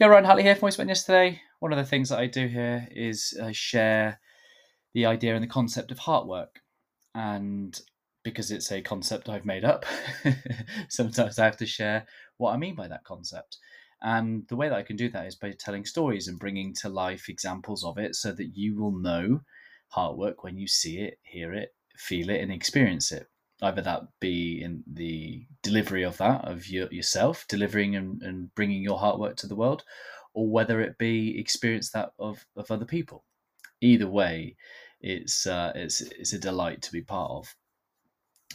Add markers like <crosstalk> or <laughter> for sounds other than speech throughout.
Yeah, Ryan Hartley here from Witness today. One of the things that I do here is uh, share the idea and the concept of heart work. And because it's a concept I've made up, <laughs> sometimes I have to share what I mean by that concept. And the way that I can do that is by telling stories and bringing to life examples of it so that you will know heart work when you see it, hear it, feel it, and experience it either that be in the delivery of that of your, yourself delivering and, and bringing your heart work to the world or whether it be experience that of, of other people either way it's uh, it's it's a delight to be part of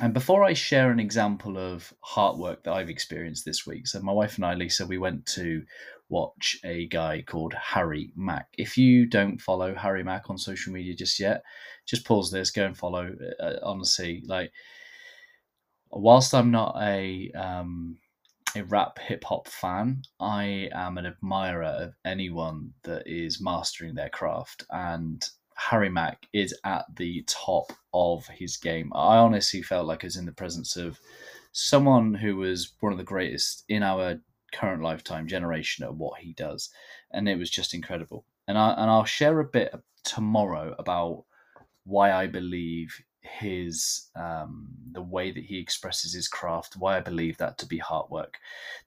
and before I share an example of heart work that I've experienced this week, so my wife and I, Lisa, we went to watch a guy called Harry Mack. If you don't follow Harry Mack on social media just yet, just pause this, go and follow. Uh, honestly, like whilst I'm not a um, a rap hip hop fan, I am an admirer of anyone that is mastering their craft, and Harry Mack is at the top of his game. I honestly felt like I was in the presence of someone who was one of the greatest in our current lifetime generation at what he does, and it was just incredible. And I and I'll share a bit tomorrow about why I believe his um, the way that he expresses his craft why i believe that to be heart work.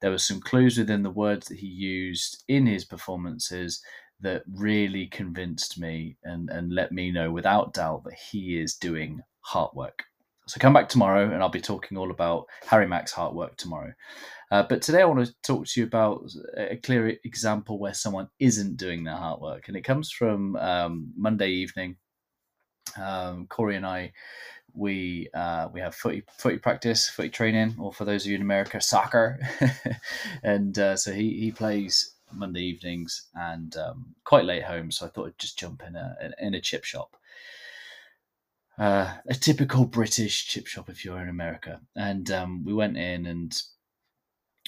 There were some clues within the words that he used in his performances that really convinced me and, and let me know without doubt that he is doing heart work. So come back tomorrow and i'll be talking all about harry mack's heart work tomorrow. Uh, but today i want to talk to you about a clear example where someone isn't doing their heart work and it comes from um, monday evening um, Corey and I, we uh, we have footy footy practice, footy training, or for those of you in America, soccer. <laughs> and uh, so he he plays Monday evenings and um, quite late home. So I thought I'd just jump in a in a chip shop. Uh, a typical British chip shop if you're in America. And um, we went in and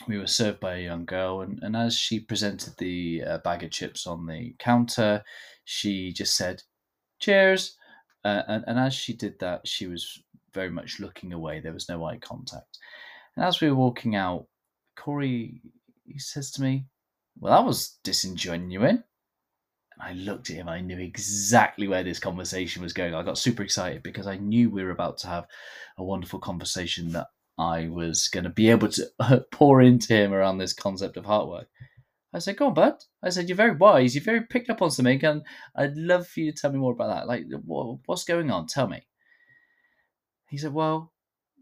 we were served by a young girl. And, and as she presented the uh, bag of chips on the counter, she just said, Cheers. Uh, and, and as she did that, she was very much looking away. There was no eye contact. And as we were walking out, Corey he says to me, Well, that was disingenuous. And I looked at him, I knew exactly where this conversation was going. I got super excited because I knew we were about to have a wonderful conversation that I was going to be able to <laughs> pour into him around this concept of heart work. I said, "Go on, bud." I said, "You're very wise. You're very picked up on something, and I'd love for you to tell me more about that. Like, what's going on? Tell me." He said, "Well,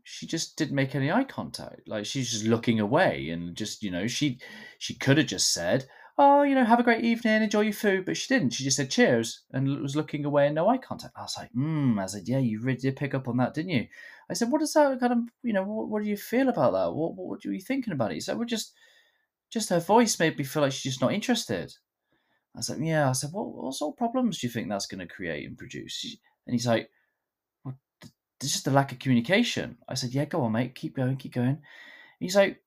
she just didn't make any eye contact. Like, she's just looking away, and just you know, she she could have just said." Oh, you know, have a great evening, enjoy your food. But she didn't. She just said cheers and was looking away and no eye contact. I was like, hmm. I said, yeah, you really did pick up on that, didn't you? I said, what does that kind of, you know, what, what do you feel about that? What, what, what are you thinking about it? He said, we're just, just her voice made me feel like she's just not interested. I said, yeah. I said, what, what sort of problems do you think that's going to create and produce? And he's like, well, it's just a lack of communication. I said, yeah, go on, mate. Keep going, keep going. And he's like,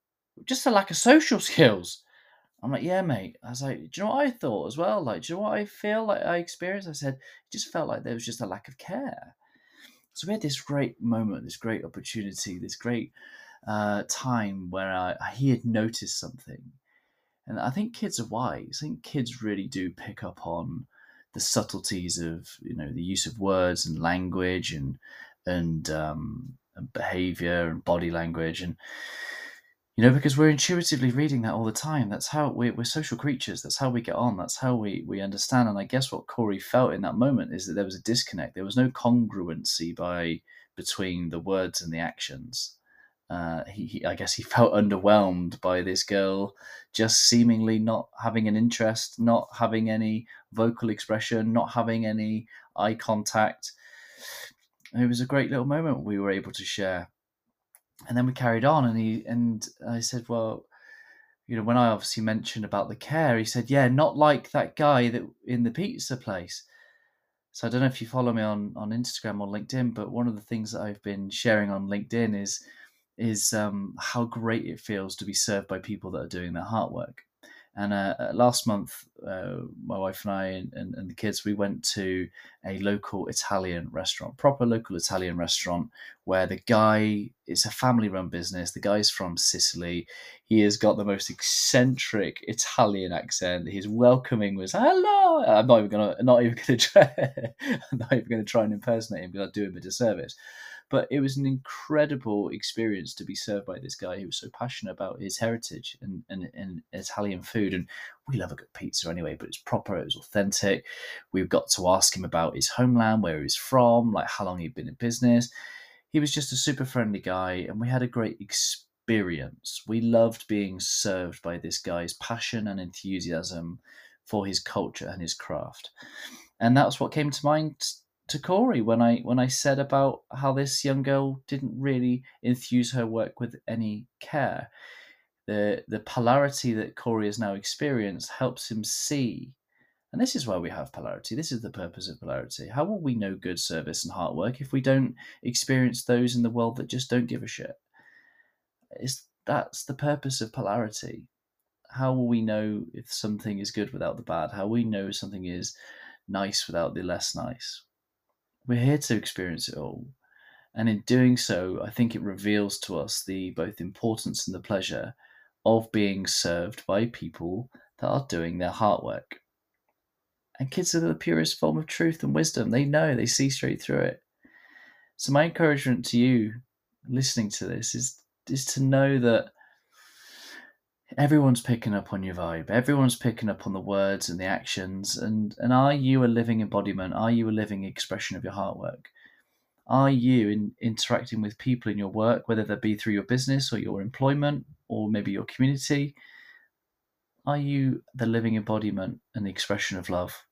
just a lack of social <laughs> skills. I'm like, yeah, mate. I was like, do you know what I thought as well? Like, do you know what I feel like I experienced? I said, it just felt like there was just a lack of care. So we had this great moment, this great opportunity, this great uh, time where I, he had noticed something. And I think kids are wise. I think kids really do pick up on the subtleties of you know the use of words and language and and, um, and behavior and body language. And you know because we're intuitively reading that all the time. That's how we're, we're social creatures. That's how we get on. That's how we we understand. And i guess what corey felt in that moment is that there was a disconnect. There was no congruency by between the words and the actions uh, he, he, I guess he <laughs> felt underwhelmed by this girl just seemingly not having an interest, not having any vocal expression, not having any eye contact. it was a great little moment we were able to share. And then we carried on, and he and I said, "Well, you know, when I obviously mentioned about the care, he said, "Yeah, not like that guy that in the pizza place." So I don't know if you follow me on on Instagram or LinkedIn, but one of the things that I've been sharing on LinkedIn is is um, how great it feels to be served by people that are doing their heart work. And uh, uh, last month, uh, my wife and I and, and, the kids, we went to a local Italian restaurant, proper local Italian restaurant, where the guy, it's a family run business. The guy's from Sicily. He has got the most eccentric Italian accent. His welcoming was, hello. I'm not even going to, not even going <laughs> to try, I'm not even going to try and impersonate him because I'd do him a disservice. But it was an incredible experience to be served by this guy who was so passionate about his heritage and, and, and Italian food. And we love a good pizza anyway, but it's proper, it was authentic. We've got to ask him about his homeland, where he's from, like how long he'd been in business. He was just a super friendly guy, and we had a great experience. We loved being served by this guy's passion and enthusiasm for his culture and his craft. And that's what came to mind to Corey when I when I said about how this young girl didn't really enthuse her work with any care. The the polarity that Corey has now experienced helps him see, and this is why we have polarity. This is the purpose of polarity. How will we know good service and hard work if we don't experience those in the world that just don't give a shit? Is that's the purpose of polarity. How will we know if something is good without the bad? How we know something is nice without the less nice? We're here to experience it all. And in doing so, I think it reveals to us the both importance and the pleasure of being served by people that are doing their heart work. And kids are the purest form of truth and wisdom. They know, they see straight through it. So my encouragement to you listening to this is is to know that everyone's picking up on your vibe. Everyone's picking up on the words and the actions. And and are you a living embodiment? Are you a living expression of your heart work? Are you in interacting with people in your work whether that be through your business or your employment or maybe your community? Are you the living embodiment and the expression of love?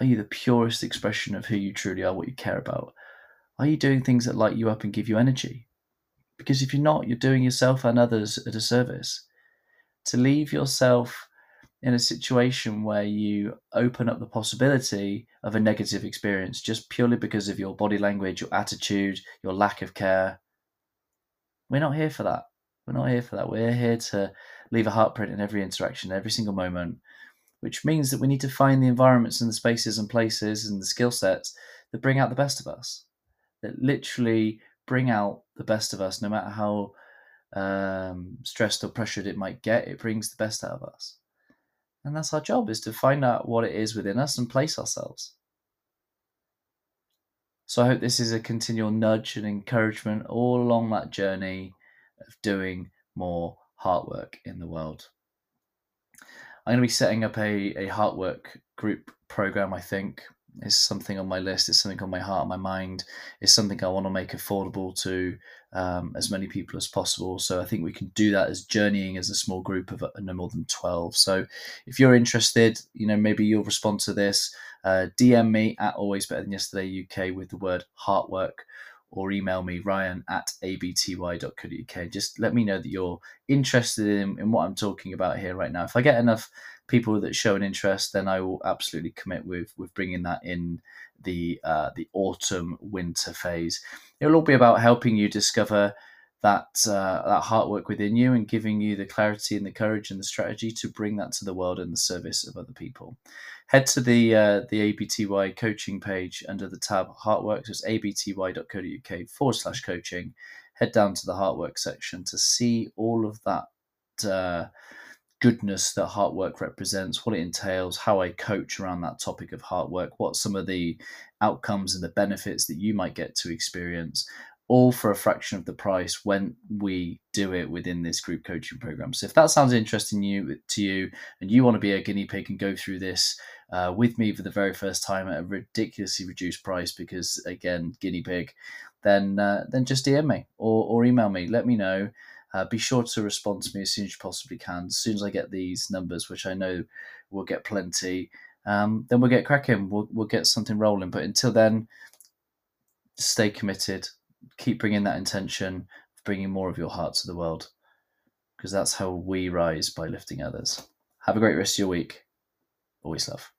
Are you the purest expression of who you truly are what you care about? Are you doing things that light you up and give you energy? Because if you're not you're doing yourself and others a disservice to leave yourself in a situation where you open up the possibility of a negative experience just purely because of your body language, your attitude, your lack of care. We're not here for that. We're not here for that. We're here to leave a heartprint in every interaction, every single moment, which means that we need to find the environments and the spaces and places and the skill sets that bring out the best of us, that literally bring out the best of us, no matter how um, stressed or pressured it might get, it brings the best out of us. And that's our job is to find out what it is within us and place ourselves. So I hope this is a continual nudge and encouragement all along that journey of doing more heart work in the world. I'm going to be setting up a, a heart work group program, I think, is something on my list. It's something on my heart, my mind. It's something I want to make affordable to um, as many people as possible. So I think we can do that as journeying as a small group of uh, no more than 12. So if you're interested, you know, maybe you'll respond to this. Uh, DM me at always better than yesterday UK with the word heartwork or email me ryan at abty.co.uk. Just let me know that you're interested in, in what I'm talking about here right now. If I get enough people that show an interest, then I will absolutely commit with with bringing that in the uh, the autumn winter phase. It will all be about helping you discover that uh, that heart work within you and giving you the clarity and the courage and the strategy to bring that to the world in the service of other people. Head to the uh, the ABTY coaching page under the tab Heartwork. So it's abty.co.uk forward slash coaching. Head down to the Heartwork section to see all of that uh, goodness that heart work represents, what it entails, how I coach around that topic of heart work, what some of the outcomes and the benefits that you might get to experience, all for a fraction of the price when we do it within this group coaching program. So if that sounds interesting you to you and you want to be a guinea pig and go through this uh, with me for the very first time at a ridiculously reduced price because again guinea pig, then uh, then just DM me or, or email me. Let me know. Uh, be sure to respond to me as soon as you possibly can. As soon as I get these numbers, which I know we'll get plenty, um, then we'll get cracking. We'll, we'll get something rolling. But until then, stay committed. Keep bringing that intention, bringing more of your heart to the world, because that's how we rise by lifting others. Have a great rest of your week. Always love.